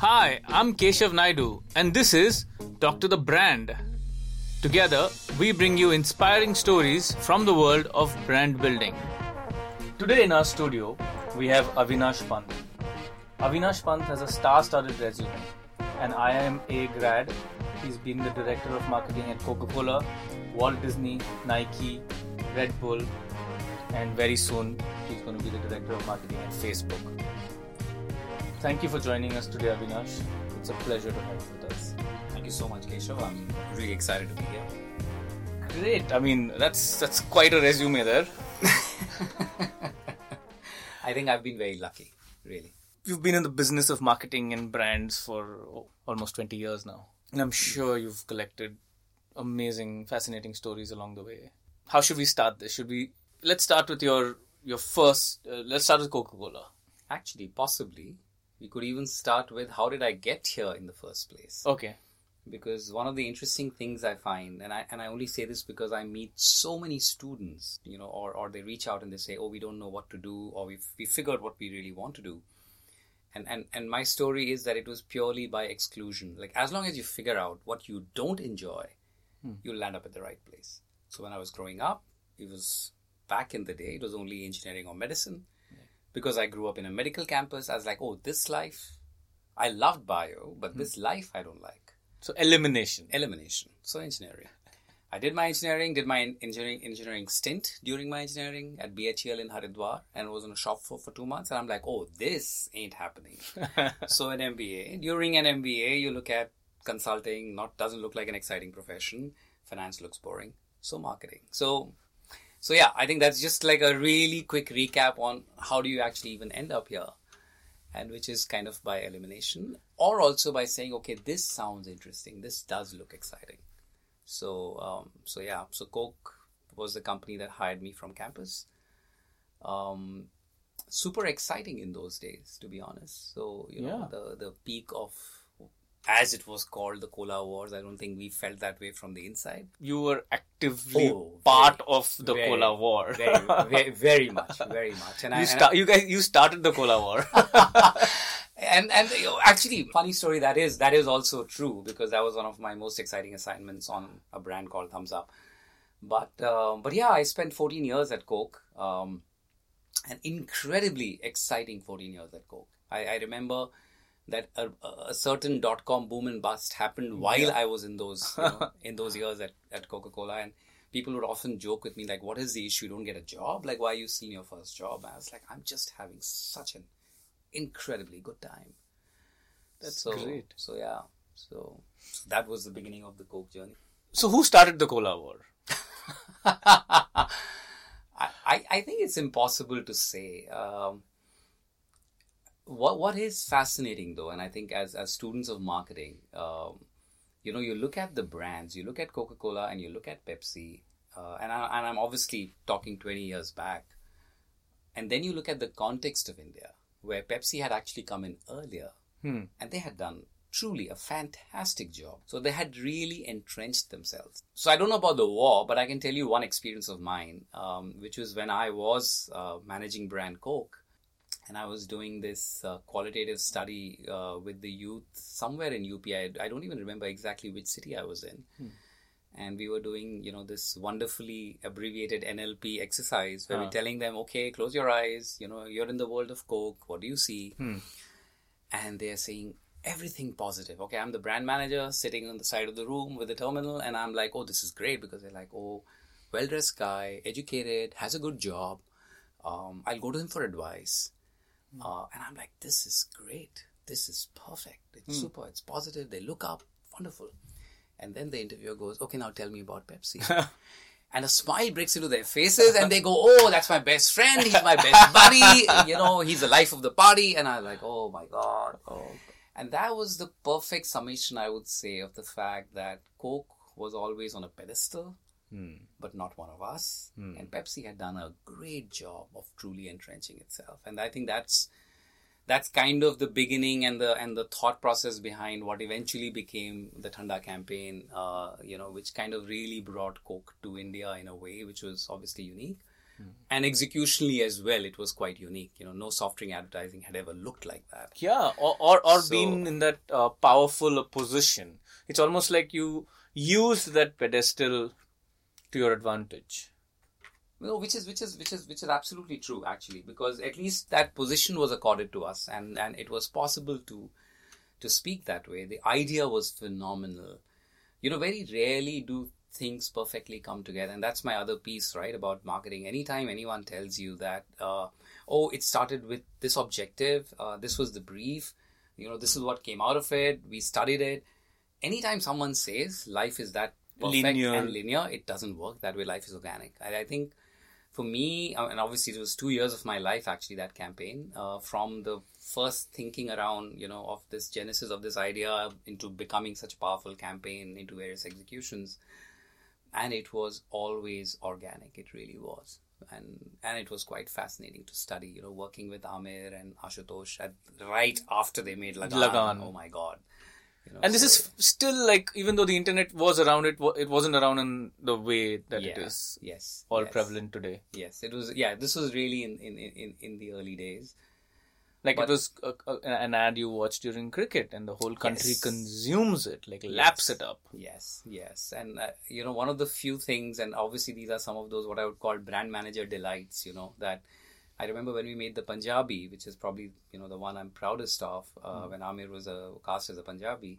Hi, I'm Keshav Naidu, and this is Talk to the Brand. Together, we bring you inspiring stories from the world of brand building. Today in our studio, we have Avinash Pant. Avinash Pant has a star studded resume, an IIMA grad. He's been the director of marketing at Coca Cola, Walt Disney, Nike, Red Bull, and very soon he's going to be the director of marketing at Facebook. Thank you for joining us today, Avinash. It's a pleasure to have you with us. Thank you so much, Keshav. I'm really excited to be here. Great. I mean, that's that's quite a resume there. I think I've been very lucky, really. You've been in the business of marketing and brands for almost 20 years now. And I'm sure you've collected amazing, fascinating stories along the way. How should we start this? Should we let's start with your your first uh, let's start with Coca-Cola. Actually, possibly we could even start with how did I get here in the first place? Okay. Because one of the interesting things I find, and I and I only say this because I meet so many students, you know, or, or they reach out and they say, Oh, we don't know what to do, or we we figured what we really want to do. And, and and my story is that it was purely by exclusion. Like as long as you figure out what you don't enjoy, hmm. you'll land up at the right place. So when I was growing up, it was back in the day, it was only engineering or medicine because I grew up in a medical campus, I was like, oh, this life, I loved bio, but mm-hmm. this life I don't like. So elimination. Elimination. So engineering. I did my engineering, did my engineering engineering stint during my engineering at BHEL in Haridwar, and was on a shop floor for two months. And I'm like, oh, this ain't happening. so an MBA. During an MBA, you look at consulting. Not doesn't look like an exciting profession. Finance looks boring. So marketing. So so yeah, I think that's just like a really quick recap on how do you actually even end up here, and which is kind of by elimination, or also by saying, okay, this sounds interesting. This does look exciting. So um, so yeah, so Coke was the company that hired me from campus. Um, super exciting in those days, to be honest. So you know yeah. the the peak of as it was called, the Cola Wars. I don't think we felt that way from the inside. You were actively oh, part very, of the very, Cola War. very, very, very, much, very much. And you, I, sta- you guys, you started the Cola War. and and actually, funny story that is that is also true because that was one of my most exciting assignments on a brand called Thums Up. But um, but yeah, I spent 14 years at Coke. Um, an incredibly exciting 14 years at Coke. I, I remember that a, a, certain dot com boom and bust happened while yeah. I was in those you know, in those years at, at Coca Cola, and people would often joke with me like, "What is the issue? You don't get a job? Like, why are you still in your first job?" And I was like, "I'm just having such an incredibly good time." That's so, great. So yeah, so, so that was the beginning of the Coke journey. So who started the Cola War? I, I, I think it's impossible to say. Um, what what is fascinating though, and I think as as students of marketing, um, you know, you look at the brands, you look at Coca Cola, and you look at Pepsi, uh, and I, and I'm obviously talking 20 years back, and then you look at the context of India, where Pepsi had actually come in earlier, hmm. and they had done truly a fantastic job. So they had really entrenched themselves. So I don't know about the war, but I can tell you one experience of mine, um, which was when I was uh, managing brand Coke and I was doing this uh, qualitative study uh, with the youth somewhere in UP. I, I, don't even remember exactly which city I was in. Hmm. And we were doing, you know, this wonderfully abbreviated NLP exercise where we're ah. telling them, okay, close your eyes. You know, you're in the world of Coke. What do you see? Hmm. And they're saying everything positive. Okay, I'm the brand manager sitting on the side of the room with the terminal, and I'm like, oh, this is great because they're like, oh, well dressed guy, educated, has a good job. Um, I'll go to him for advice. Uh, and I'm like, this is great. This is perfect. It's mm. super. It's positive. They look up. Wonderful. And then the interviewer goes, okay, now tell me about Pepsi. and a smile breaks into their faces and they go, oh, that's my best friend. He's my best buddy. You know, he's the life of the party. And I'm like, oh my God. Oh. And that was the perfect summation, I would say, of the fact that Coke was always on a pedestal mm. but not one of us. Mm. And Pepsi had done a great job of truly entrenching itself. And I think that's that's kind of the beginning and the and the thought process behind what eventually became the Thanda campaign. Uh, you know, which kind of really brought Coke to India in a way which was obviously unique. And executionally as well, it was quite unique. You know, no soft drink advertising had ever looked like that. Yeah, or or, or So- been in that uh, powerful position. It's almost like you use that pedestal to your advantage. No, which is which is which is which is absolutely true actually, because at least that position was accorded to us, and and it was possible to to speak that way. The idea was phenomenal. You know, very rarely do things perfectly come together, and that's my other piece, right, about marketing. Anytime anyone tells you that, uh, oh, it started with this objective, uh, this was the brief, you know, this is what came out of it, we studied it. Anytime someone says life is that perfect Linear. and linear, it doesn't work that way. Life is organic. And I think for me, uh, and obviously it was two years of my life actually that campaign, uh, from the first thinking around you know of this genesis of this idea into becoming such a powerful campaign into various executions, and it was always organic. It really was. And and it was quite fascinating to study, you know, working with Aamir and Ashutosh at, right after they made Lagaan. Lagaan. Oh my god! You know, And this so- is still like, even though the internet was around, it it wasn't around in the way that it Yeah. is yes, all yes, prevalent today. Yes, it was. Yeah, this was really in in in, in the early days. Like But- it was a, a, an ad you watch during cricket, and the whole country Yes. consumes it, like laps Yes. it up. Yes, yes, and uh, you know one of the few things, and obviously these are some of those what I would call brand manager delights. You know that I remember when we made the Punjabi, which is probably you know the one I'm proudest of. Uh, When Aamir was a cast as a Punjabi,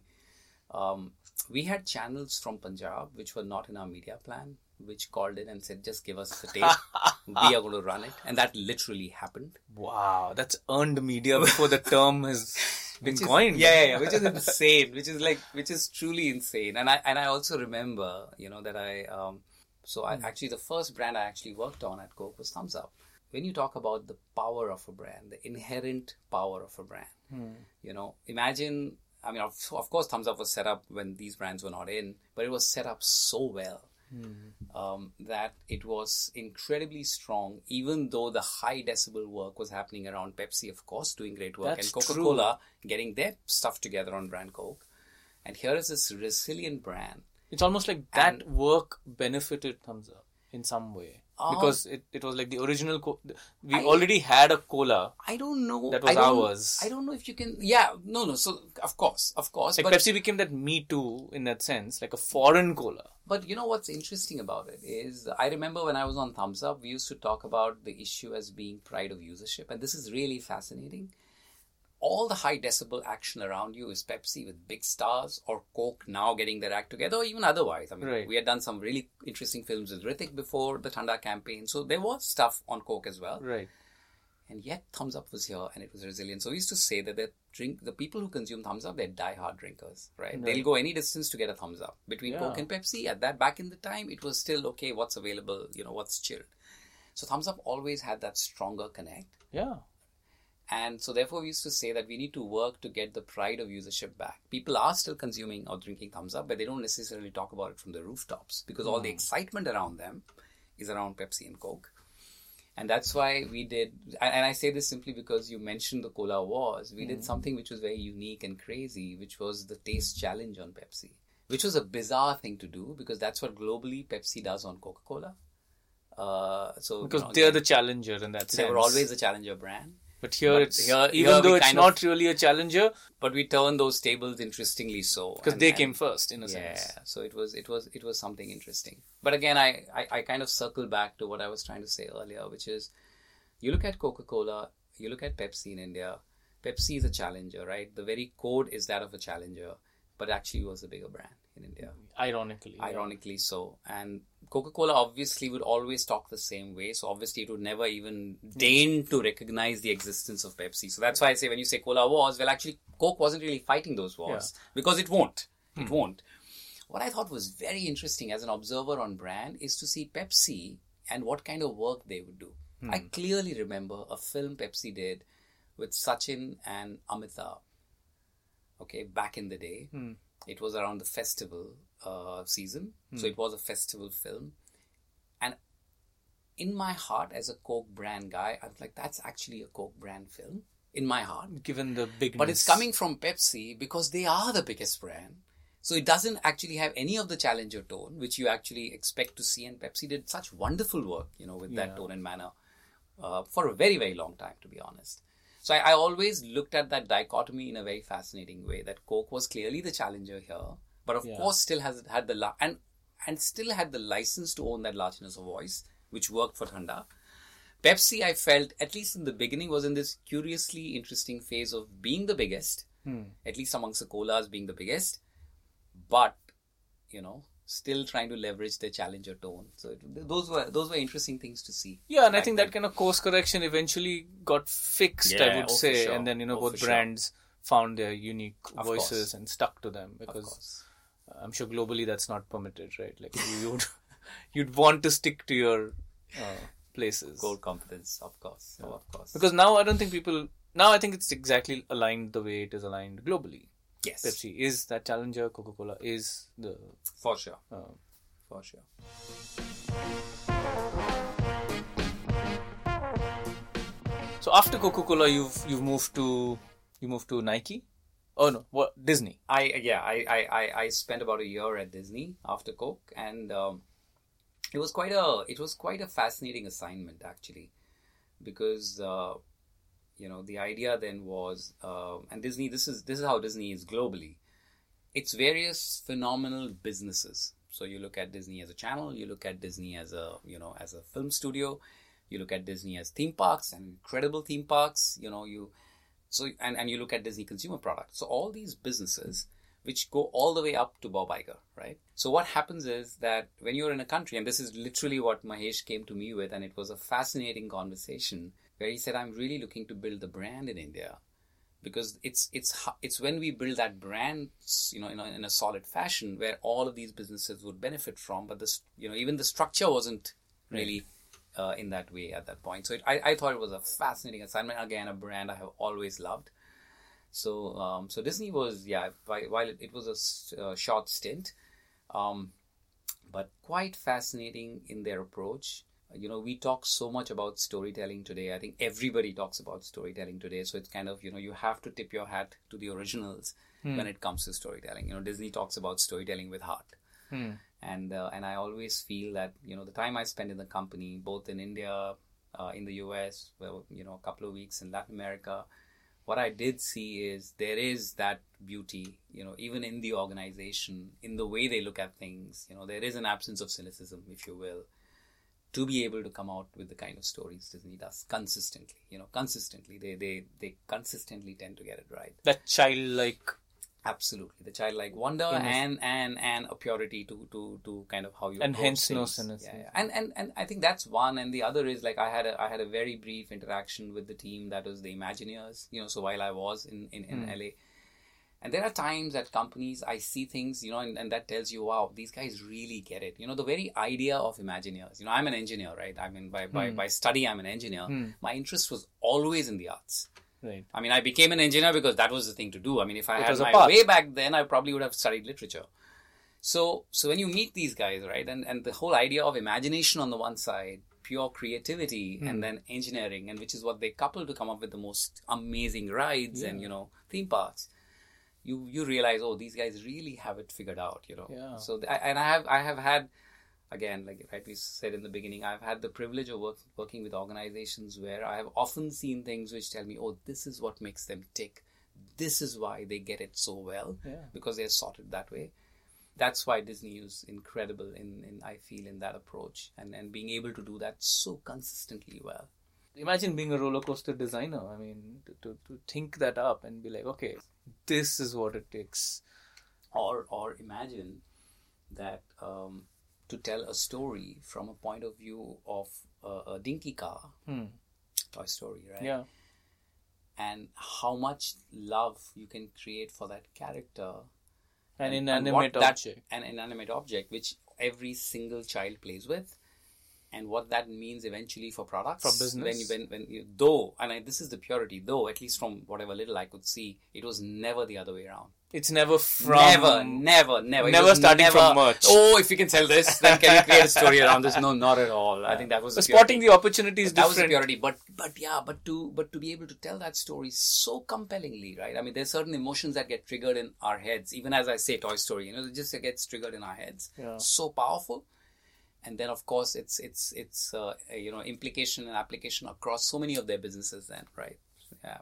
um, we had channels from Punjab which were not in our media plan, which called in and said, "Just give us the tape, we are going to run it," and that literally happened. Wow, that's earned media before the term has been Which is- coined. Yeah, yeah, yeah, which is insane. Which is like, which is truly insane. And I and I also remember, you know, that I um, so I actually the first brand I actually worked on at Coke was Thums Up. When you talk about the power of a brand, the inherent power of a brand, you know, imagine. I mean, of, of course, Thums Up was set up when these brands were not in, but it was set up so well um, that it was incredibly strong, even though the high decibel work was happening around Pepsi, of course, doing great work, That's and Coca Cola getting their stuff together on brand Coke. And here is this resilient brand. It's almost like that And- work benefited Thums Up in some way. Oh. because it, it was like the original. Co- we I- already had a cola. I don't know. That was I ours. I don't know if you can. Yeah, no, no. So of course, of course. Like Pepsi became that Me Too in that sense, like a foreign cola. But you know what's interesting about it is I remember when I was on Thums Up, we used to talk about the issue as being pride of usership, and this is really fascinating. All the high decibel action around you is Pepsi with big stars or Coke now getting their act together, or even otherwise. I mean, Right. we had done some really interesting films with Hrithik before the Thanda campaign, so there was stuff on Coke as well. Right. And yet, Thums Up was here and it was resilient. So we used to say that the drink, the people who consume Thums Up, they're die-hard drinkers, right? Right. They'll go any distance to get a Thums Up. Between Yeah. Coke and Pepsi, at that back in the time, it was still okay. What's available? You know, what's chilled. So Thums Up always had that stronger connect. Yeah. And so therefore we used to say that we need to work to get the pride of usership back. People are still consuming or drinking thums up, but they don't necessarily talk about it from the rooftops because all the excitement around them is around Pepsi and Coke. And that's why we did, and I say this simply because you mentioned the Cola Wars. We did something which was very unique and crazy, which was the Taste Challenge on Pepsi, which was a bizarre thing to do because that's what globally Pepsi does on Coca Cola. Uh, so Because you know, they're the challenger in that sense. they were always a challenger brand. But here But it's here- even here though it's not of- really a challenger but we turned those tables interestingly so because they and- came first in a yeah sense. so it was it was it was something interesting but again I, I i kind of circle back to what i was trying to say earlier which is you look at coca-cola you look at pepsi in india pepsi is a challenger right the very code is that of a challenger but actually was a bigger brand in india Ironically. yeah. ironically so and coca-cola obviously would always talk the same way so obviously it would never even deign to recognize the existence of pepsi. So that's why i say when you say cola wars well actually coke wasn't really fighting those wars because it won't. It hmm. won't. What i thought was very interesting as an observer on brand is to see pepsi and what kind of work they would do. I hmm. clearly remember a film pepsi did with sachin and amitabh okay back in the day. Hmm. It was around the festival uh, season, so it was a festival film. And in my heart, as a Coke brand guy, I was like, that's actually a Coke brand film in my heart. Given the bigness. But it's coming from Pepsi because they are the biggest brand. So it doesn't actually have any of the challenger tone, which you actually expect to see. And Pepsi did such wonderful work, you know, with that tone and manner uh, for a very, very long time, to be honest. So I, I always looked at that dichotomy in a very fascinating way. That Coke was clearly the challenger here, but of Yeah. course still has had the la- and and still had the license to own that largeness of voice, which worked for Thanda. Pepsi, I felt at least in the beginning, was in this curiously interesting phase of being the biggest, Hmm. at least amongst the colas, being the biggest, but you know, still trying to leverage the challenger tone. So it, those were those were interesting things to see. Yeah, and I think that kind of course correction eventually got fixed, I would oh, say. sure. And then, you know, Oh, both for sure. brands found their unique Of voices course. and stuck to them of because course. I'm sure globally that's not permitted, right? Like you, you'd you'd want to stick to your uh, places core competence, of course, oh, of course. because now I don't think people now I think it's exactly aligned the way it is aligned globally. yes, Pepsi is that challenger, Coca Cola is the for sure, uh, for sure. so after Coca Cola you've you've moved to you moved to Nike. Oh no, what Disney? I yeah, I, I, I, spent about a year at Disney after Coke, and um, it was quite a it was quite a fascinating assignment actually, because uh, you know the idea then was uh, and Disney this is this is how Disney is globally. It's various phenomenal businesses. So you look at Disney as a channel, you look at Disney as a you know as a film studio, you look at Disney as theme parks and incredible theme parks. You know you so and, and you look at Disney consumer products. So all these businesses which go all the way up to Bob Iger, right? So what happens is that when you're in a country, and this is literally what Mahesh came to me with, and it was a fascinating conversation where he said, "I'm really looking to build the brand in India." Because it's it's it's when we build that brand, you know, in a, in a solid fashion, where all of these businesses would benefit from. But this, you know, even the structure wasn't really uh, in that way at that point. So it, I, I thought it was a fascinating assignment. Again, a brand I have always loved. So um, so Disney was yeah whi- while it, it was a uh, short stint, um, but quite fascinating in their approach. You know, we talk so much about storytelling today. I think everybody talks about storytelling today. So it's kind of you know you have to tip your hat to the originals when it comes to storytelling. You know, Disney talks about storytelling with heart Hmm. And uh, and I always feel that you know the time I spend in the company, both in India, uh, in the US, well, you know, a couple of weeks in Latin America, what I did see is there is that beauty, you know, even in the organization, in the way they look at things. You know, there is an absence of cynicism, if you will, to be able to come out with the kind of stories Disney does consistently. You know, consistently, they they they consistently tend to get it right. That childlike Absolutely, the childlike wonder and and and a purity to to to kind of how you And hence no things. cynicism. Yeah, yeah. And and and I think that's one, and the other is like I had a I had a very brief interaction with the team that was the Imagineers. You know, so while I was in in, in Hmm. LA, and there are times at companies I see things, you know, and, and that tells you, wow, these guys really get it. You know, the very idea of Imagineers. You know, I'm an engineer, right? I mean, by by Hmm. by study, I'm an engineer. Hmm. My interest was always in the arts. Right. I mean, I became an engineer because that was the thing to do. I mean, if I It had my path. way back then, I probably would have studied literature. So, so when you meet these guys, right, and, and the whole idea of imagination on the one side, pure creativity, Hmm. and then engineering, and which is what they couple to come up with the most amazing rides and you know theme parks. You you realize, oh, these guys really have it figured out, you know. Yeah. So, th- and I have I have had again, like rightly said in the beginning, I've had the privilege of work, working with organizations where I have often seen things which tell me, oh, this is what makes them tick. This is why they get it so well Yeah. because they're sorted that way. That's why Disney is incredible in, in I feel in that approach and, and being able to do that so consistently well. Imagine being a roller coaster designer. I mean, to, to, to think that up and be like, okay, this is what it takes. Or or imagine that um, to tell a story from a point of view of a, a dinky car, Hmm. Toy Story, right? Yeah. and how much love you can create for that character An And- and inanimate that- object. an inanimate object which every single child plays with and what that means eventually for products For business. when you, when, when you, though and I, this is the purity though at least from whatever little i could see it was never the other way around It's never from. never, never, never. Never starting never, from merch. Oh, if you can sell this, then can you create a story around this? No, not at all. I think that was the spotting the opportunity is that was the different. purity but but yeah but to but to be able to tell that story so compellingly right i mean there's certain emotions that get triggered in our heads even as i say toy story you know it just gets triggered in our heads Yeah. so powerful and then of course it's it's it's uh, you know implication and application across so many of their businesses then right yeah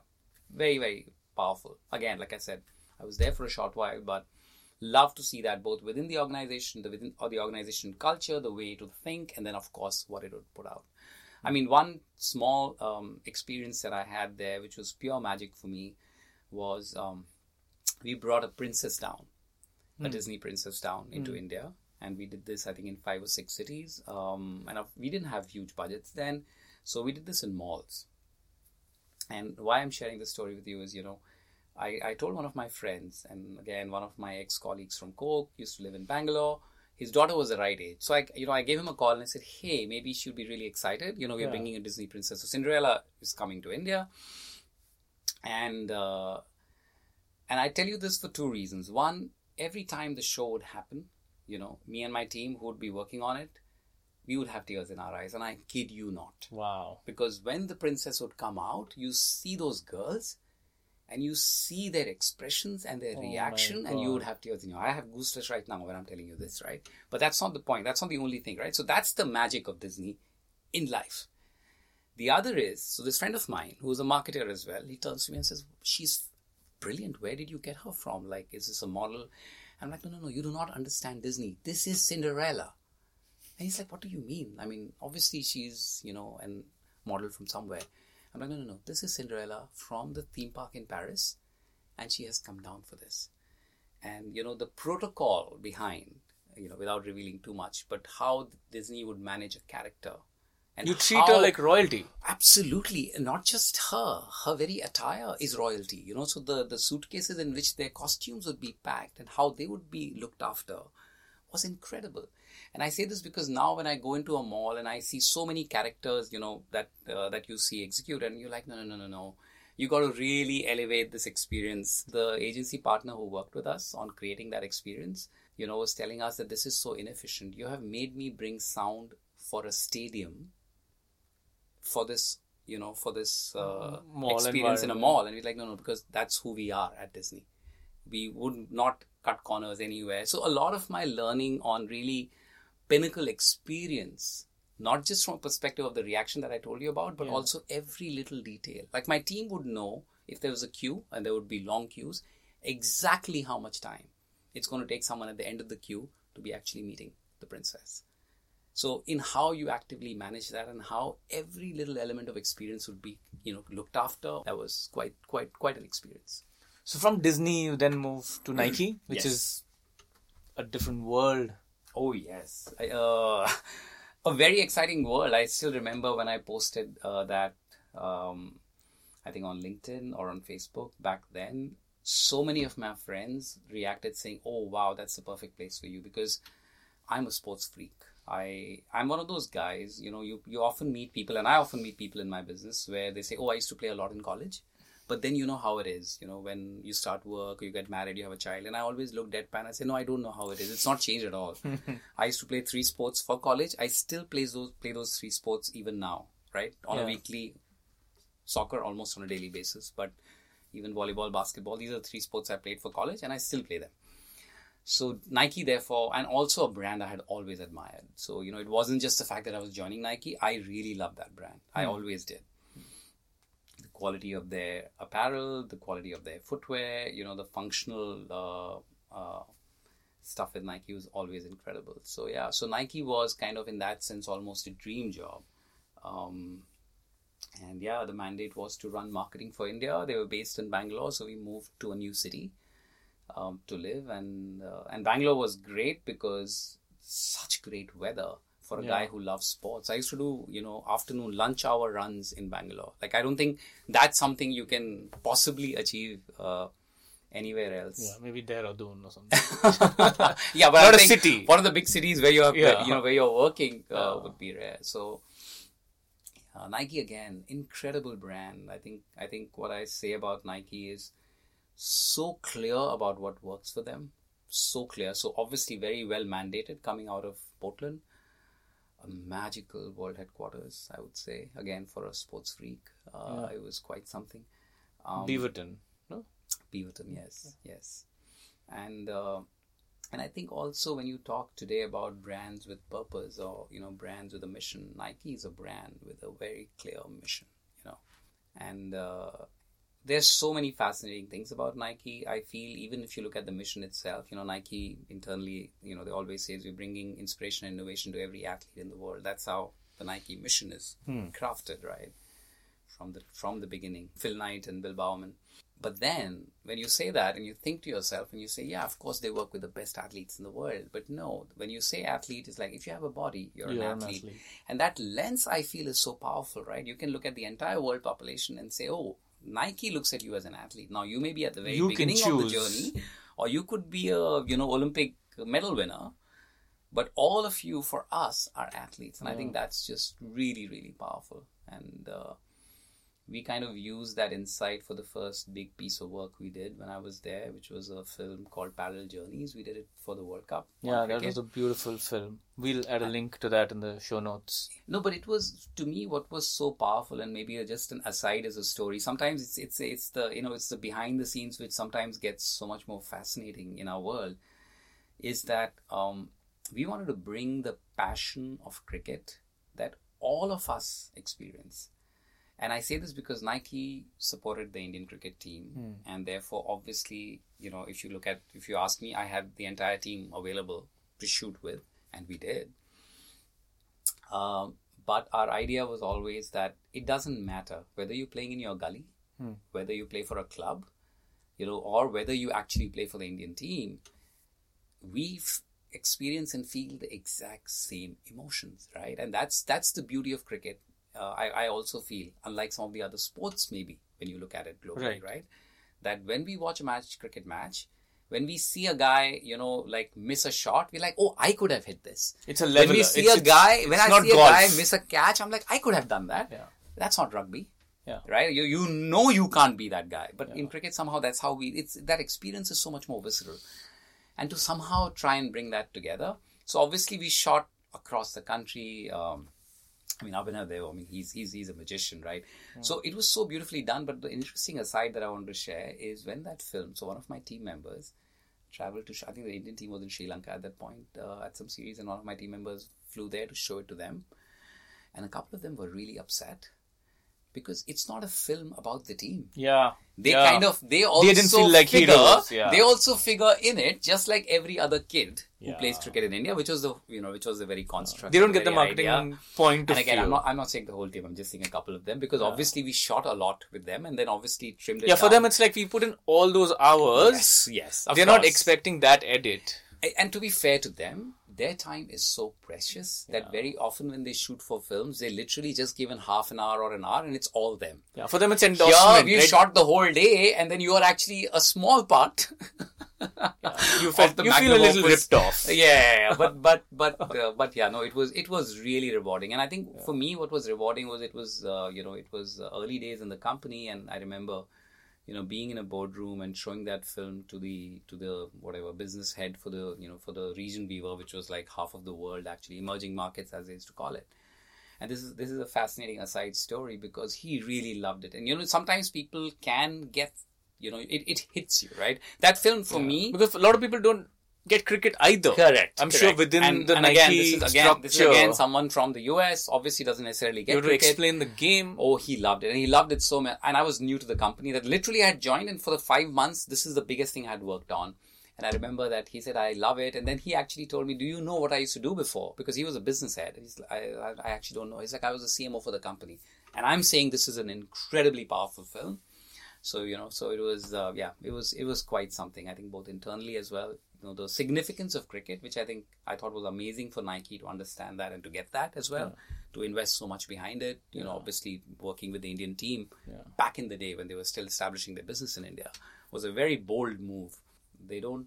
very very powerful again like i said i was there for a short while but love to see that both within the organization the within or the organization culture the way to think and then of course what it would put out. I mean one small um, experience that i had there which was pure magic for me was um, we brought a princess down a disney princess down into india and we did this i think in five or six cities um, and we didn't have huge budgets then so we did this in malls. And why I'm sharing this story with you is, you know, I, I told one of my friends, and again, one of my ex colleagues from Coke used to live in Bangalore. His daughter was the right age. So I, you know, I gave him a call and I said, hey, maybe she'll be really excited. You know, we're Yeah. bringing a Disney princess. So Cinderella is coming to India. And, uh, and I tell you this for two reasons. One, every time the show would happen, you know, me and my team who would be working on it, we would have tears in our eyes. And I kid you not Wow. because when the princess would come out, you see those girls and you see their expressions and their Oh reaction, and you would have tears in your eye. I have goosebumps right now when I'm telling you this, right? But that's not the point. That's not the only thing, right? So that's the magic of Disney in life. The other is so this friend of mine who's a marketer as well, he turns to me and says, She's brilliant. Where did you get her from? Like, is this a model? I'm like, No, no, no, you do not understand Disney. This is Cinderella. And he's like, What do you mean? I mean, obviously she's, you know, an model from somewhere. I'm like, No, no, no. This is Cinderella from the theme park in Paris, and she has come down for this. And, you know, the protocol behind, you know, without revealing too much, but how Disney would manage a character. And You treat her like royalty. Absolutely, and not just her. Her very attire is royalty. You know, so the the suitcases in which their costumes would be packed and how they would be looked after was incredible. And I say this because now when I go into a mall and I see so many characters, you know, that uh, that you see execute, and you're like, no, no, no, no, no. You got to really elevate this experience. The agency partner who worked with us on creating that experience, you know, was telling us that this is so inefficient. You have made me bring sound for a stadium for this you know for this uh, Mall experience in a mall and we're like no no because that's who we are at disney we would not cut corners anywhere so a lot of my learning on really pinnacle experience not just from a perspective of the reaction that i told you about but Yeah. also every little detail like my team would know if there was a queue and there would be long queues exactly how much time it's going to take someone at the end of the queue to be actually meeting the princess so in how you actively manage that and how every little element of experience would be, you know, looked after, that was quite quite quite an experience. So from Disney, you then move to Nike, which Yes. is a different world. Oh yes, I, uh, a very exciting world. I still remember when I posted uh, that, um, I think on LinkedIn or on Facebook back then. So many of my friends reacted saying, "Oh wow, that's the perfect place for you," because I'm a sports freak. I I'm one of those guys. You know, you you often meet people, and I often meet people in my business where they say, "Oh, I used to play a lot in college." But then you know how it is. You know, when you start work, you get married, you have a child, and I always look deadpan. I say, "No, I don't know how it is. It's not changed at all." I used to play three sports for college. I still play those play those three sports even now, right? On a weekly soccer, almost on a daily basis, but even volleyball, basketball. These are the three sports I played for college, and I still play them. So Nike, therefore, and also a brand I had always admired. So you know, it wasn't just the fact that I was joining Nike. I really loved that brand. I hmm. always did. Quality of their apparel, the quality of their footwear, you know, the functional uh, uh, stuff with Nike was always incredible. So yeah, so Nike was kind of in that sense almost a dream job. Um, and yeah, the mandate was to run marketing for India. They were based in Bangalore, so we moved to a new city um, to live, and uh, and Bangalore was great because such great weather for a Yeah. guy who loves sports. I used to do you know afternoon lunch hour runs in Bangalore. Like I don't think that's something you can possibly achieve uh, anywhere else. Yeah, maybe Dehradun or something. yeah, but Not I a city. One of the big cities where you have, Yeah. you know, where you're working uh, would be rare. So, uh, Nike again, incredible brand. I think I think what I say about Nike is so clear about what works for them, so clear. So obviously very well mandated coming out of Portland. A magical world headquarters, I would say. Again, for a sports freak, uh, it was quite something. Um, Beaverton, no? Beaverton, yes, yes, and uh, and I think also when you talk today about brands with purpose or you know brands with a mission, Nike is a brand with a very clear mission, you know, and uh, there's so many fascinating things about Nike. I feel even if you look at the mission itself, you know, Nike internally, you know, they always say we're bringing inspiration and innovation to every athlete in the world. That's how the Nike mission is hmm. crafted, right? From the from the beginning, Phil Knight and Bill Bowerman. But then when you say that and you think to yourself and you say, yeah, of course they work with the best athletes in the world. But no, when you say athlete, it's like if you have a body, you're, You're an, an athlete. athlete. And that lens I feel is so powerful, right? You can look at the entire world population and say, oh, Nike looks at you as an athlete. Now you may be at the very You beginning of the journey, or you could be a you know Olympic medal winner. But all of you, for us, are athletes, and I think that's just really, really powerful. And uh, we kind of used that insight for the first big piece of work we did when I was there, which was a film called Parallel Journeys. We did it for the World Cup. Yeah, that was a beautiful film. We'll add a link to that in the show notes. No, but it was to me what was so powerful, and maybe just an aside as a story. Sometimes it's it's it's the you know it's the behind the scenes which sometimes gets so much more fascinating in our world. Is that um, we wanted to bring the passion of cricket that all of us experience. And I say this because Nike supported the Indian cricket team, and therefore, obviously, you know, if you look at, if you ask me, I had the entire team available to shoot with, and we did. Um, but our idea was always that it doesn't matter whether you're playing in your gully, whether you play for a club, you know, or whether you actually play for the Indian team. We experience and feel the exact same emotions, right? And that's that's the beauty of cricket. Uh, I, I also feel, unlike some of the other sports, maybe when you look at it globally, Right. right? That when we watch a match, cricket match, when we see a guy, you know, like miss a shot, we're like, oh, I could have hit this. It's a When we see It's- a guy, when I see a guy miss a catch, I'm like, I could have done that. Yeah. That's not rugby Yeah. right? You you know you can't be that guy, but in cricket somehow that's how we. It's that experience is so much more visceral, and to somehow try and bring that together. So obviously we shot across the country. Um, I mean, Abhinav I mean, he's he's he's a magician, right? So it was so beautifully done. But the interesting aside that I wanted to share is when that film. So one of my team members traveled to. I think the Indian team was in Sri Lanka at that point uh, at some series, and one of my team members flew there to show it to them, and a couple of them were really upset because it's not a film about the team. Yeah. They yeah. kind of they also they didn't feel like figure, heroes, yeah. They also figure in it just like every other kid who Yeah. plays cricket in India, which was the you know which was the very construct. They don't get the marketing idea. point of And again, view. I'm not I'm not saying the whole team. I'm just saying a couple of them because obviously we shot a lot with them and then obviously trimmed it. yeah, for them it's like we put in all those hours. yes, yes. They're not expecting that edit. And to be fair to them, their time is so precious that very often when they shoot for films, they literally just given half an hour or an hour, and it's all them. Yeah, for them it's Here endorsement. we right? shot the whole day, and then you are actually a small part. You felt the you feel a little ripped off. yeah, yeah, yeah. but but but uh, but yeah, no, it was it was really rewarding, and I think for me, what was rewarding was it was uh, you know it was uh, early days in the company, and I remember you know being in a boardroom and showing that film to the to the whatever business head for the you know for the region we were, which was like half of the world actually emerging markets as they used to call it. And this is this is a fascinating aside story because he really loved it. And you know, sometimes people can get, you know, it, it hits you, right? That film for me, Because a lot of people don't get cricket either. correct. I'm correct. sure within and, the and Nike again, this is again, structure, this is again someone from the US. Obviously, doesn't necessarily you get to cricket. explain the game. Oh, he loved it, and he loved it so much. And I was new to the company that literally I had joined, and for the five months, this is the biggest thing I had worked on. And I remember that he said, "I love it." And then he actually told me, "Do you know what I used to do before?" Because he was a business head. He's, I, I, I actually don't know. He's like, "I was a CMO for the company," and I'm saying this is an incredibly powerful film. So you know, so it was, uh, yeah, it was, it was quite something. I think both internally as well. You know, the significance of cricket, which I think I thought was amazing for Nike to understand that and to get that as well, to invest so much behind it. You know, obviously working with the Indian team back in the day when they were still establishing their business in India was a very bold move. They don't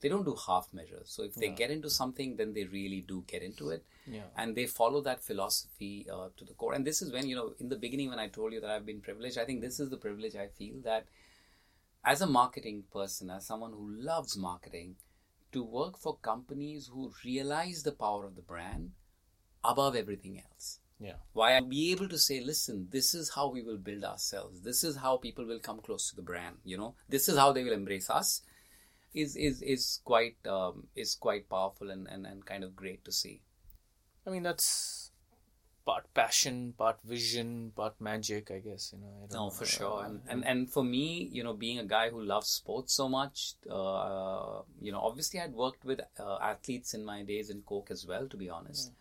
they don't do half measures. So if they get into something, then they really do get into it, Yeah. and they follow that philosophy uh, to the core. And this is when you know, in the beginning, when I told you that I've been privileged, I think this is the privilege I feel that as a marketing person, as someone who loves marketing, to work for companies who realize the power of the brand above everything else. Yeah. Why I'll be able to say, listen, this is how we will build ourselves. This is how people will come close to the brand. You know, this is how they will embrace us. Is is is quite um, is quite powerful and, and, and kind of great to see. I mean, that's part passion, part vision, part magic, I guess. You know. I don't No, know. for sure. And, Uh, and and for me, you know, being a guy who loves sports so much, uh, you know, obviously I'd worked with uh, athletes in my days in Coke as well, to be honest.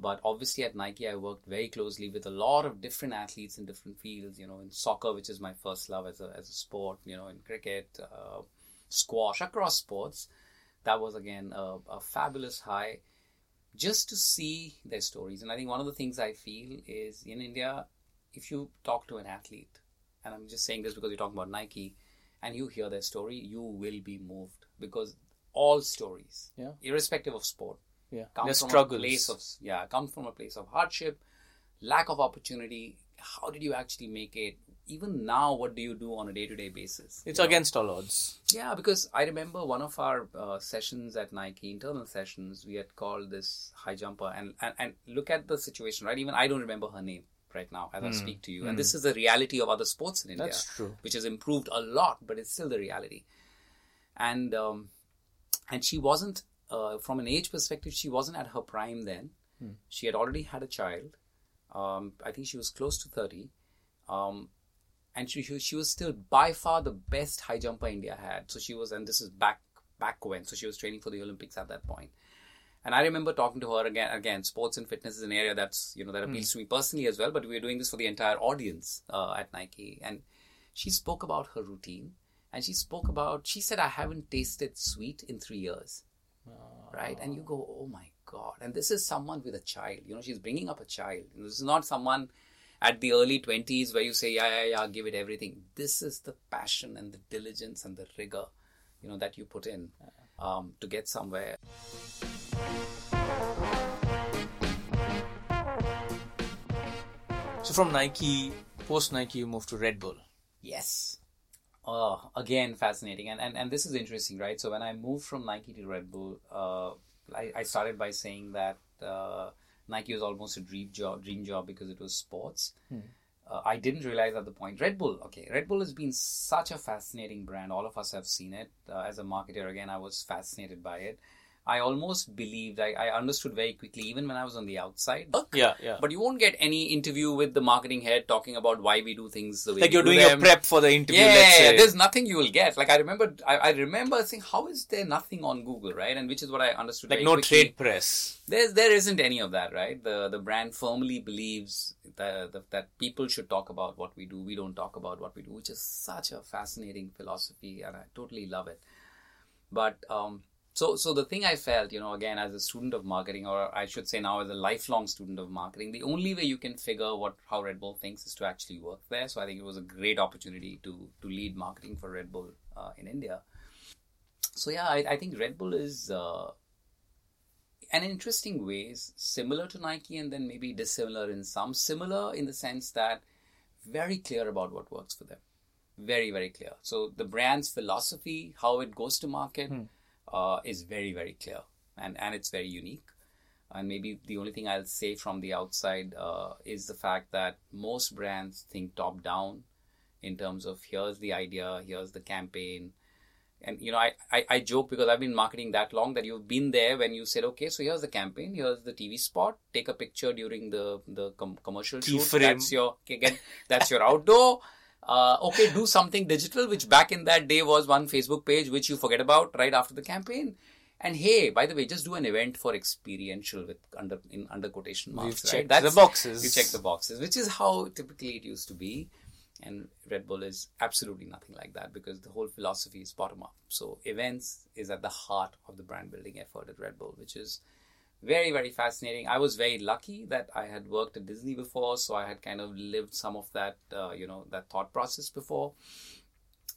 But obviously at Nike, I worked very closely with a lot of different athletes in different fields. You know, in soccer, which is my first love as a as a sport. You know, in cricket, uh, squash, across sports. That was again a, a fabulous high just to see their stories. And I think one of the things I feel is in India, if you talk to an athlete, and I'm just saying this because you're talking about Nike, and you hear their story, you will be moved because all stories, Yeah. irrespective of sport, yeah. come Their from struggles. a place of yeah, come from a place of hardship, lack of opportunity. How did you actually make it? Even now, what do you do on a day-to-day basis? it's You know? against all odds. Yeah, because I remember one of our uh, sessions at Nike, internal sessions, we had called this high jumper, and, and and look at the situation, right? Even I don't remember her name right now as I speak to you, and this is the reality of other sports in India, That's true. which has improved a lot, but it's still the reality. And um, and she wasn't, uh, from an age perspective, she wasn't at her prime then. She had already had a child. Um, I think she was close to thirty. Um, and she, she was still by far the best high jumper India had. So she was, and this is back back when. So she was training for the Olympics at that point. And I remember talking to her again. Again, sports and fitness is an area that's you know that appeals to me personally as well. But we were doing this for the entire audience uh, at Nike, and she spoke about her routine, and she spoke about. She said, "I haven't tasted sweet in three years." right? And you go, oh my god! And this is someone with a child. You know, she's bringing up a child. You know, this is not someone at the early twenties where you say, yeah, yeah, yeah, give it everything. This is the passion and the diligence and the rigor, you know, that you put in um, to get somewhere. So from Nike, post Nike, you moved to Red Bull. Yes. Oh, again, fascinating. And, and and this is interesting, right? So when I moved from Nike to Red Bull, uh, I, I started by saying that uh, Nike was almost a dream job, dream job because it was sports. Uh, I didn't realize at the point. Red Bull, okay, Red Bull has been such a fascinating brand. All of us have seen it. Uh, as a marketer, again, I was fascinated by it. I almost believed, I, I understood very quickly, even when I was on the outside. Yeah, yeah. But you won't get any interview with the marketing head talking about why we do things the way like you're do doing them. a prep for the interview. Yeah, let's say. there's nothing you will get. Like I remember, I, I remember saying, "How is there nothing on Google?" Right, and which is what I understood. like no quickly. trade press. There's there isn't any of that, right? The the brand firmly believes that that, that people should talk about what we do. We don't talk about what we do, which is such a fascinating philosophy, and I totally love it. But um, so so the thing I felt, you know, again as a student of marketing, or I should say now as a lifelong student of marketing, the only way you can figure what how Red Bull thinks is to actually work there. So I think it was a great opportunity to to lead marketing for Red Bull uh, in India. So yeah, I, I think Red Bull is. Uh, and in interesting ways, similar to Nike and then maybe dissimilar in some. Similar in the sense that very clear about what works for them. Very, very clear. So the brand's philosophy, how it goes to market, uh, is very, very clear. And, and it's very unique. And maybe the only thing I'll say from the outside uh, is the fact that most brands think top down in terms of here's the idea, here's the campaign, and you know I, I i joke because i've been marketing that long that you've been there when you said okay so here's the campaign here's the tv spot take a picture during the the com- commercial shoot frame. that's your okay, again that's your outdoor uh, okay do something digital which back in that day was one facebook page which you forget about right after the campaign and hey by the way just do an event for experiential with under in under quotation marks We've right checked the boxes. you check the boxes which is how typically it used to be and Red Bull is absolutely nothing like that because the whole philosophy is bottom up. So events is at the heart of the brand building effort at Red Bull, which is very very fascinating. I was very lucky that I had worked at Disney before, so I had kind of lived some of that uh, you know that thought process before.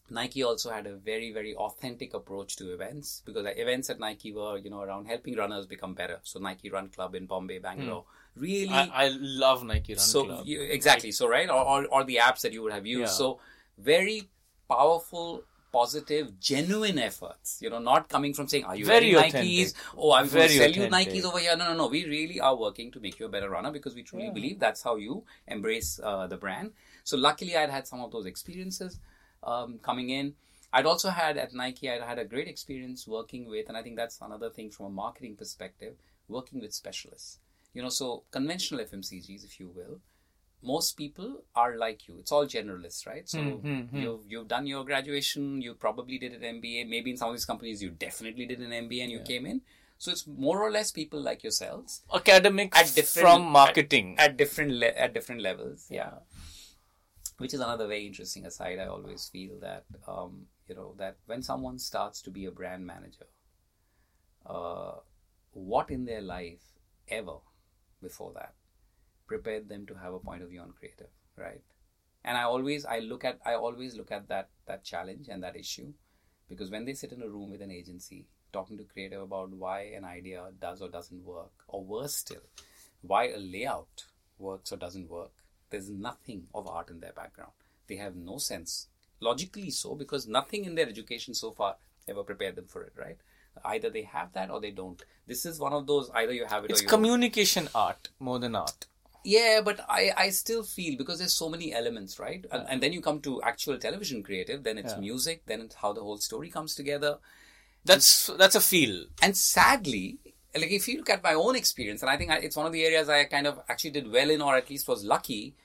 Nike also had a very very authentic approach to events because the events at Nike were you know around helping runners become better. So Nike Run Club in Bombay, Bangalore, really I, I love Nike Run so Club. you, exactly so right or, or, or the apps that you would have used Yeah. so very powerful positive, genuine efforts. You know, not coming from saying, "Are you Very wearing authentic. Nikes? Oh, I'm going to sell you. Nikes over here." No, no, no. We really are working to make you a better runner because we truly Yeah. believe that's how you embrace uh, the brand. So luckily, I'd had some of those experiences um, coming in. I'd also had at Nike, I'd had a great experience working with, and I think that's another thing from a marketing perspective, working with specialists. You know, so conventional FMCGs, if you will, most people are like you. It's all generalists, right? So Hmm, hmm, hmm. you've you've done your graduation, you probably did an MBA. Maybe in some of these companies, you definitely did an MBA and you came in. So it's more or less people like yourselves Academic At different- from marketing. at different le- at different levels. Yeah, which is another very interesting aside. I always feel that um, you know that when someone starts to be a brand manager, uh, what in their life ever before that prepared them to have a point of view on creative, right? And I always I look at I always look at that that challenge and that issue because when they sit in a room with an agency talking to creative about why an idea does or doesn't work, or worse still, why a layout works or doesn't work, there's nothing of art in their background. They have no sense, logically so, because nothing in their education so far ever prepared them for it, right? Either they have that or they don't. This is one of those either you have it It's or you don't. communication art more than art. Yeah, but I, I still feel because there's so many elements, right? And, and then you come to actual television creative, then it's Yeah. music, then it's how the whole story comes together. That's that's a feel. And sadly, like if you look at my own experience, and I think I, it's one of the areas I kind of actually did well in, or at least was lucky.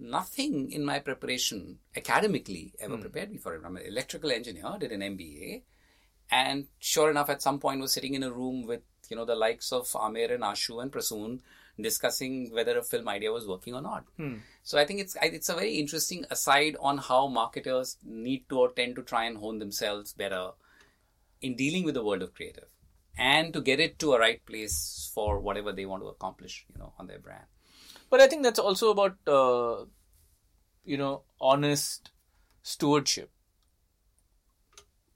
Nothing in my preparation academically ever hmm. prepared me for it. I'm an electrical engineer, did an MBA, and sure enough, at some point was sitting in a room with you know the likes of Aamir and Ashu and Prasoon discussing whether a film idea was working or not. So I think it's it's a very interesting aside on how marketers need to or tend to try and hone themselves better in dealing with the world of creative and to get it to a right place for whatever they want to accomplish, you know, on their brand. But I think that's also about uh, you know honest stewardship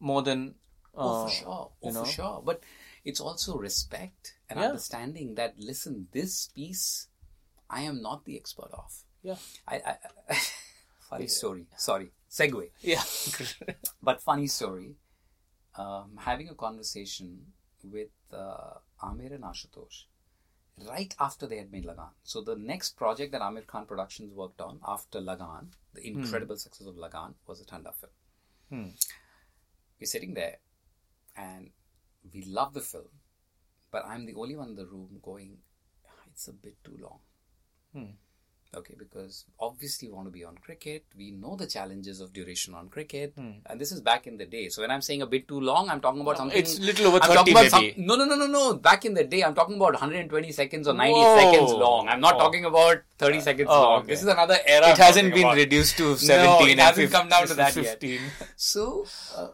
more than oh, uh, for sure. Oh, you know? for sure. But it's also respect and Yeah. understanding that, listen, this piece I am not the expert of. yeah I, I, I funny story. Sorry. Segue. yeah But funny story. Um, having a conversation with uh, Aamir and Ashutosh right after they had made Lagaan. So the next project that Aamir Khan Productions worked on after Lagaan, the incredible success of Lagaan, was a tanda film. Hmm. We're sitting there, and we love the film, but I'm the only one in the room going, it's a bit too long. Hmm. Okay, because obviously we want to be on cricket. We know the challenges of duration on cricket, Hmm. and this is back in the day. So when I'm saying a bit too long, I'm talking about something. it's little over I'm 30 talking about some- maybe. no, no, no, no, no. Back in the day, I'm talking about 120 seconds or 90 Whoa. seconds long. I'm not Oh. talking about 30 seconds Oh, long. okay. This is another era. it I'm hasn't been about. reduced to 17. No, 17 it hasn't 15 come down to that yet. 15 So, uh,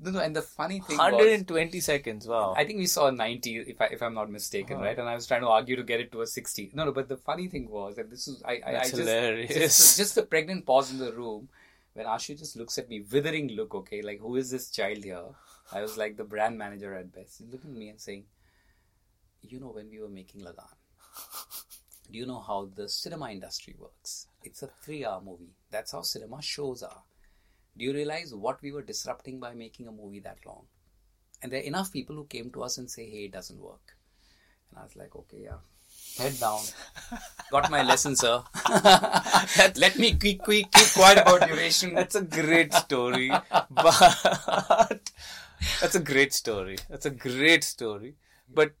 no, no, and the funny thing was, 120 seconds wow I think we saw 90, if I if I'm not mistaken, Uh-huh. right? And I was trying to argue to get it to a 60. No, no, but the funny thing was that this was I I, I just, hilarious. just just the pregnant pause in the room when Ashu just looks at me, withering look. Okay, like who is this child here? I was like the brand manager at best. He's looking at me and saying, "You know, when we were making Lagaan, do you know how the cinema industry works? It's a three-hour movie. That's how cinema shows are. Do you realize what we were disrupting by making a movie that long? And there are enough people who came to us and say, hey, it doesn't work. And I was like, okay, yeah. Head down. Got my lesson, sir. Let me keep, keep, keep quiet about duration. That's a great story. But that's a great story. That's a great story. But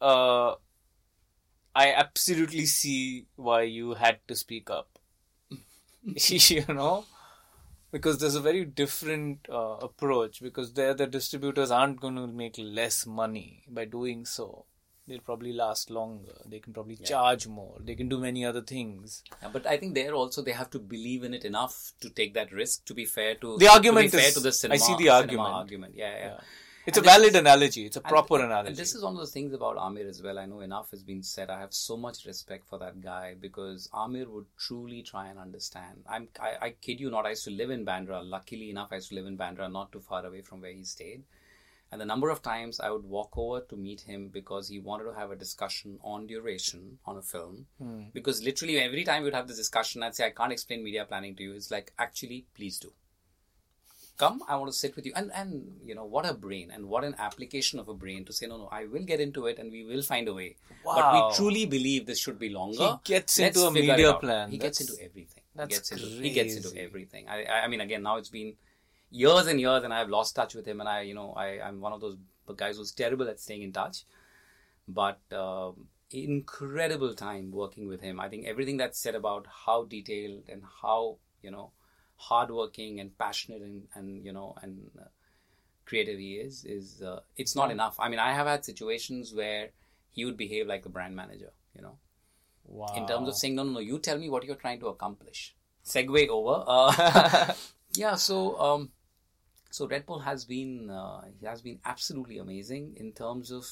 uh, I absolutely see why you had to speak up. you know? Because there's a very different uh, approach. Because there, the distributors aren't going to make less money by doing so. They'll probably last longer. They can probably charge more. They can do many other things. Yeah, but I think there also they have to believe in it enough to take that risk. To be fair to The argument to be fair to the I see the argument. argument. Yeah, yeah. Yeah. It's And a valid is- analogy. It's a proper and, analogy. And this is one of the things about Aamir as well. I know enough has been said. I have so much respect for that guy because Aamir would truly try and understand. I'm, I, I kid you not. I used to live in Bandra. Luckily enough, I used to live in Bandra, not too far away from where he stayed. And the number of times I would walk over to meet him because he wanted to have a discussion on duration on a film. Hmm. Because literally every time we'd have this discussion, I'd say, I can't explain media planning to you. It's like, actually, please do. Come i want to sit with you. And and you know what a brain and what an application of a brain to say no no i will get into it and we will find a way. Wow. but we truly believe this should be longer. He gets Let's into a media plan. he gets into everything. That's he gets into, he gets into everything. I, I i mean again now it's been years and years and i've lost touch with him and i you know i i'm one of those guys who's terrible at staying in touch. But um, incredible time working with him. I think everything that's said about how detailed and how you know hardworking and passionate and, and you know and uh, creative he is is uh, it's not enough. I mean, I have had situations where he would behave like a brand manager. You know, Wow. in terms of saying no, no, no, you tell me what you're trying to accomplish. Segue over. Uh, yeah, so um, so Red Bull has been uh, he has been absolutely amazing in terms of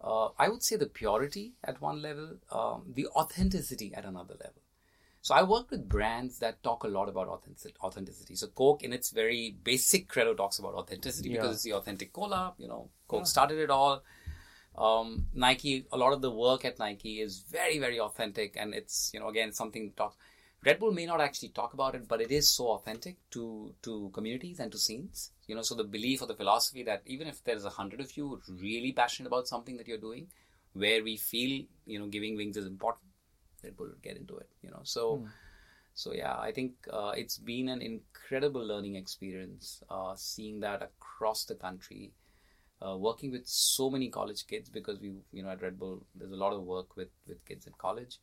uh, I would say the purity at one level, um, the authenticity at another level. So I worked with brands that talk a lot about authentic- authenticity. So Coke, in its very basic credo, talks about authenticity Yeah. because it's the authentic cola. You know, Coke started it all. Um, Nike, a lot of the work at Nike is very, very authentic, and it's you know again something that talks. Red Bull may not actually talk about it, but it is so authentic to to communities and to scenes. You know, so the belief or the philosophy that even if there's a hundred of you really passionate about something that you're doing, where we feel you know giving wings is important, Red Bull would get into it. You know, so so yeah, I think uh, it's been an incredible learning experience uh, seeing that across the country. Uh, working with so many college kids because we, you know, at Red Bull, there's a lot of work with, with kids in college.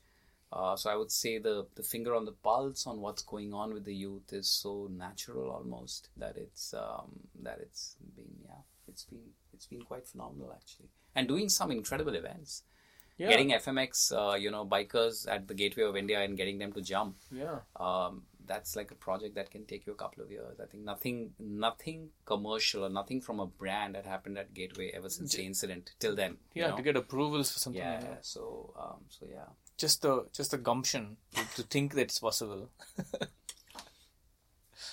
Uh, so I would say the the finger on the pulse on what's going on with the youth is so natural almost that it's um, that it's been yeah it's been it's been quite phenomenal actually and doing some incredible events yeah. getting FMX uh, you know bikers at the gateway of India and getting them to jump yeah. um, that's like a project that can take you a couple of years. I think nothing, nothing commercial or nothing from a brand that happened at Gateway ever since the incident till then. you Yeah, know? to get approvals for something yeah. like that. So, um, so yeah. Just the just the gumption to, to think that it's possible.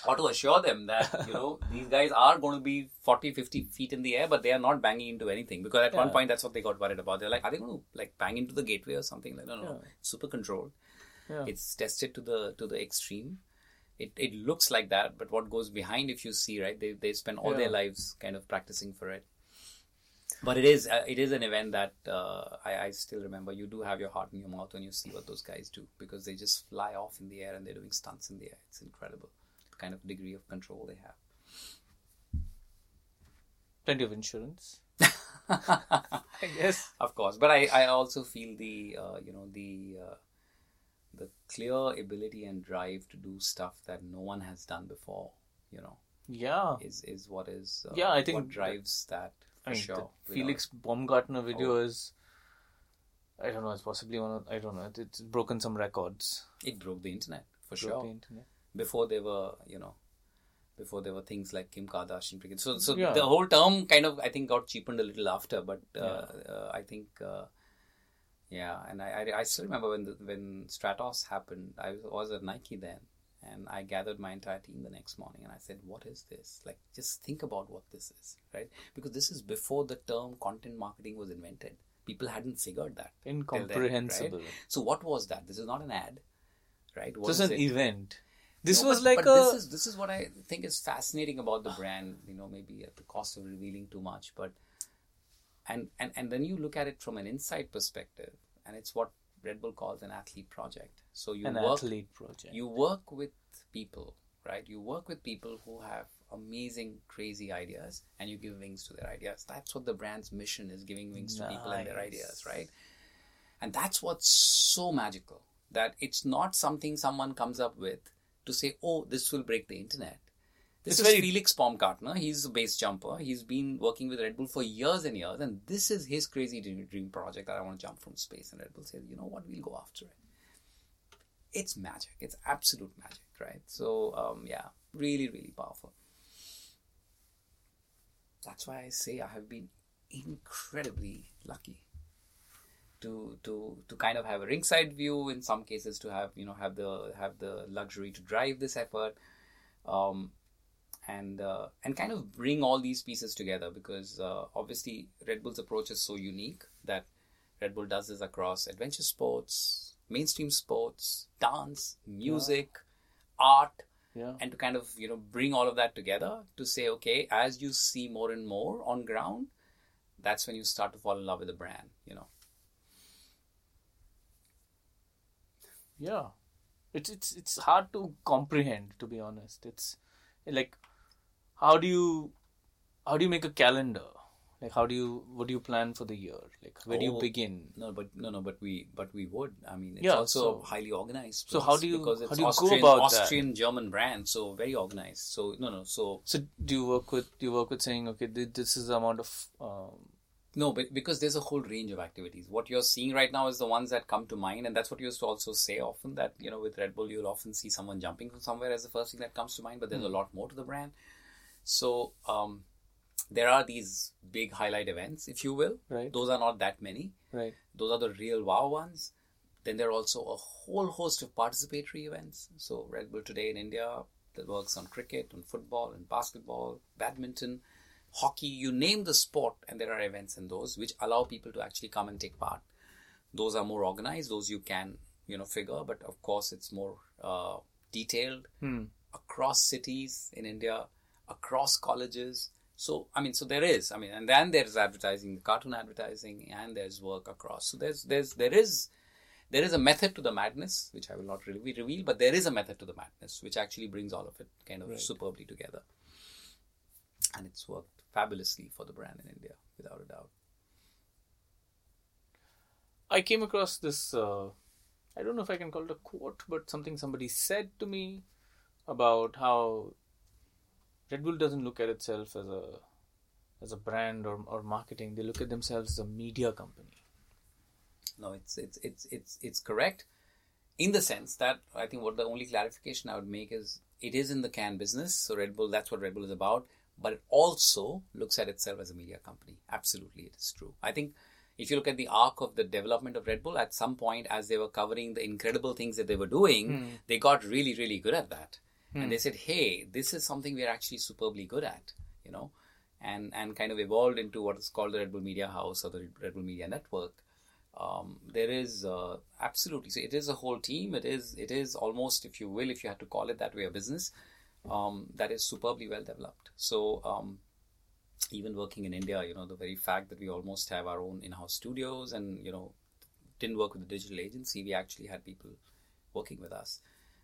Or to assure them that you know these guys are going to be 40, 50 feet in the air, but they are not banging into anything because at one point that's what they got worried about. They're like, are they going to like bang into the gateway or something? Like, no, no, no. Super controlled. Yeah. It's tested to the to the extreme. It, it looks like that, but what goes behind, if you see, right, they, they spend all their lives kind of practicing for it. But it is uh, it is an event that uh, I, I still remember. You do have your heart in your mouth when you see what those guys do because they just fly off in the air and they're doing stunts in the air. It's incredible kind of degree of control they have. Plenty of insurance. I guess. of course but i i also feel the uh, you know the uh, the clear ability and drive to do stuff that no one has done before you know Yeah. is is what is uh, Yeah, I think what drives that for I mean, sure Felix Baumgartner video Oh. is. I don't know. It's possibly one. Of, I don't know. It, it's broken some records. it broke the internet for Broke sure the internet. Before there were you know before there were things like Kim Kardashian. So, so Yeah. the whole term kind of, I think, got cheapened a little after. But uh, uh, I think, uh, yeah, and I, I, I still remember when the, when Stratos happened. I was, was at Nike then, and I gathered my entire team the next morning, and I said, "What is this? Like, just think about what this is, right? Because this is before the term content marketing was invented. People hadn't figured that. till then, Incomprehensible. right? So, what was that? This is not an ad, right? What is is an it? event. This No, was but- like but a. This is this is what I think is fascinating about the brand. You know, maybe at the cost of revealing too much, but and and and then you look at it from an inside perspective, and it's what Red Bull calls an athlete project. So you an work athlete project. you work with people, right? You work with people who have amazing, crazy ideas, and you give wings to their ideas. That's what the brand's mission is: giving wings to people and their ideas, right? And that's what's so magical. That it's not something someone comes up with to say, "Oh, this will break the internet." This It's is very- Felix Baumgartner. He's a base jumper. He's been working with Red Bull for years and years, and this is his crazy dream, project that I want to jump from space. And Red Bull says, "You know what? We'll go after it." It's magic. It's absolute magic, right? So, um, yeah, really, really powerful. That's why I say I have been incredibly lucky to to to kind of have a ringside view in some cases to have you know have the have the luxury to drive this effort. Um, and uh, and kind of bring all these pieces together because uh, obviously Red Bull's approach is so unique that Red Bull does this across adventure sports, mainstream sports, dance, music, art, Yeah. and to kind of you know bring all of that together to say okay as you see more and more on ground that's when you start to fall in love with the brand you know Yeah, it's it's it's hard to comprehend to be honest. It's like how do you how do you make a calendar? Like how do you what do you plan for the year? Like where do you Oh, begin? no but no no but we but we would i mean it's Yeah, also so- highly organized so how do you- because how it's do you go austrian about that? austrian german brand so very organized so no no so So do you work with do you work with saying okay this is the amount of um, No, but because there's a whole range of activities. What you're seeing right now is the ones that come to mind, and that's what you used to also say often. That you know, with Red Bull, you'll often see someone jumping from somewhere as the first thing that comes to mind. But there's a lot more to the brand. So um, there are these big highlight events, if you will. Right. Those are not that many. right? Those are the real wow ones. Then there are also a whole host of participatory events. So Red Bull today in India that works on cricket, on football, and basketball, badminton, hockey, you name the sport, and there are events in those which allow people to actually come and take part. Those are more organized. Those you can you know figure, but of course it's more uh, detailed Hmm. across cities in India, across colleges. So I mean, so there is. I mean, and then there's advertising, cartoon advertising, and there's work across. So there's there's there is there is a method to the madness, which I will not really reveal, but there is a method to the madness, which actually brings all of it kind of Right. superbly together. And it's worked fabulously for the brand in India, without a doubt. I came across this. Uh, I don't know if I can call it a quote, but something somebody said to me about how Red Bull doesn't look at itself as a as a brand or, or marketing. They look at themselves as a media company. No, it's it's it's it's it's correct in the sense that I think what the only clarification I would make is it is in the can business. So Red Bull, that's what Red Bull is about. But it also looks at itself as a media company. Absolutely, it is true. I think if you look at the arc of the development of Red Bull, at some point, as they were covering the incredible things that they were doing, they got really, really good at that. And they said, hey, this is something we're actually superbly good at, you know, and, and kind of evolved into what is called the Red Bull Media House or the Red Bull Media Network. Um, there is uh, absolutely so it is a whole team it is it is almost if you will if you had to call it that way a business um, that is superbly well developed so um, even working in India, you know, the very fact that we almost have our own in-house studios and you know didn't work with the digital agency, we actually had people working with us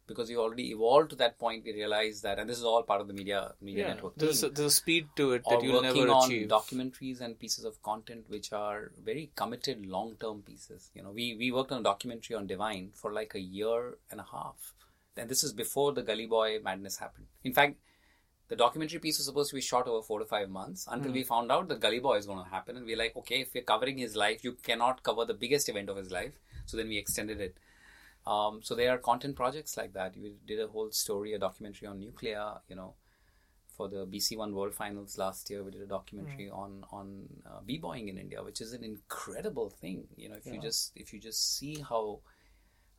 because we already evolved to that point. We realized that, and this is all part of the media media Yeah, network. there's a, there's a speed to it that you'll working never on achieve. documentaries and pieces of content which are very committed long-term pieces. You know, we we worked on a documentary on Divine for like a year and a half. And this is before the Gully Boy madness happened. In fact, the documentary piece was supposed to be shot over four to five months until we found out the Gully Boy is going to happen. And we're like, okay, if we're covering his life, you cannot cover the biggest event of his life. So then we extended it. Um, so there are content projects like that. We did a whole story, a documentary on nuclear, you know, for the BC One World Finals last year. We did a documentary on on uh, b-boying in India, which is an incredible thing. You know, if you just if you just see how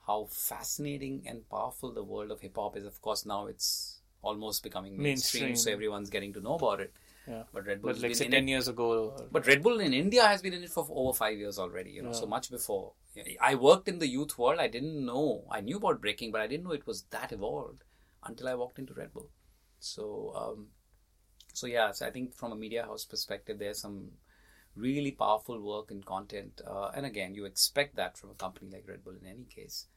how fascinating and powerful the world of hip hop is. Of course, now it's almost becoming mainstream, Mainstream. so everyone's getting to know about it. Yeah. But Red Bull But like say ten it. years ago, or- But Red Bull in India has been in it for over five years already, you know, so much before. I worked in the youth world. I didn't know. I knew about breaking, but I didn't know it was that evolved until I walked into Red Bull. So, um, so yeah, so I think from a media house perspective, there's some really powerful work and content. Uh, and again, you expect that from a company like Red Bull in any case.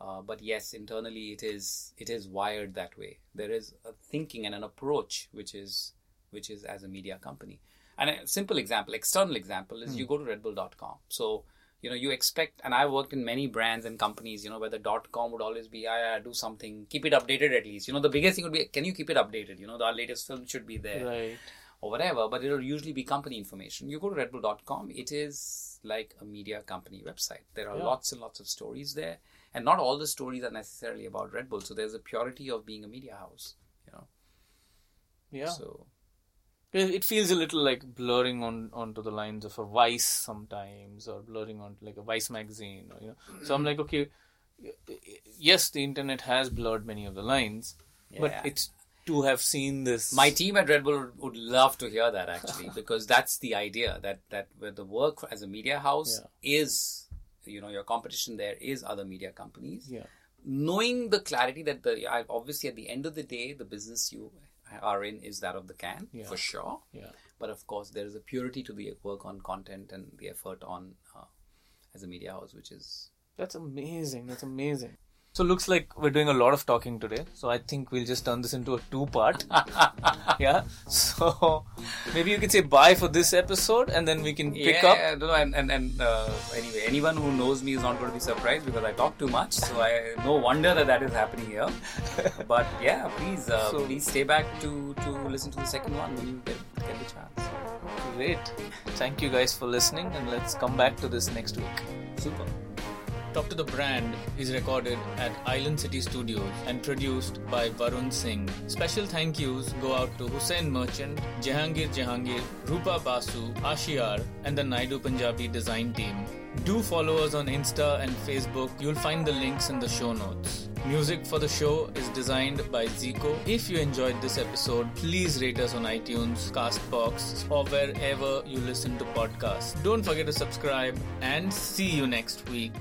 Uh, but yes, internally it is it is wired that way. There is a thinking and an approach which is which is as a media company. And a simple example, external example, is you go to redbull.com. So you know you expect, and I worked in many brands and companies. You know where the dot com would always be, I, I do something, keep it updated at least. You know the biggest thing would be, can you keep it updated? You know the our latest film should be there right? or whatever, but it'll usually be company information. You go to redbull.com, it is like a media company website. There are Yeah. lots and lots of stories there, and not all the stories are necessarily about Red Bull. So there's a purity of being a media house, you know. Yeah. So It feels a little like blurring on onto the lines of a Vice sometimes, or blurring onto like a Vice magazine. Or, you know, so I'm like, okay, yes, the internet has blurred many of the lines, but it's to have seen this. my team at Red Bull would love to hear that actually, because that's the idea that that where the work as a media house is, you know, your competition there is other media companies. yeah, knowing the clarity that the I, obviously at the end of the day the business you are in is that of the can Yeah. for sure Yeah. but of course there is a purity to the work on content and the effort on uh, as a media house which is That's amazing. That's amazing. So looks like we're doing a lot of talking today. So I think we'll just turn this into a two-part. yeah. So maybe you can say bye for this episode, and then we can pick up. yeah, no, and and, and uh, anyway anyone who knows me is not going to be surprised because I talk too much so I no wonder that that is happening here but yeah please uh, So- please stay back to to listen to the second one when you get, get the chance Great. Thank you guys for listening, and let's come back to this next week. super Talk to the Brand is recorded at Island City Studios and produced by Varun Singh. Special thank yous go out to Hussein Merchant, Jehangir Jehangir, Rupa Basu, Ashiar, and the Naidu Punjabi design team. Do follow us on Insta and Facebook. You'll find the links in the show notes. Music for the show is designed by Zico. If you enjoyed this episode, please rate us on iTunes, Castbox, or wherever you listen to podcasts. Don't forget to subscribe and see you next week.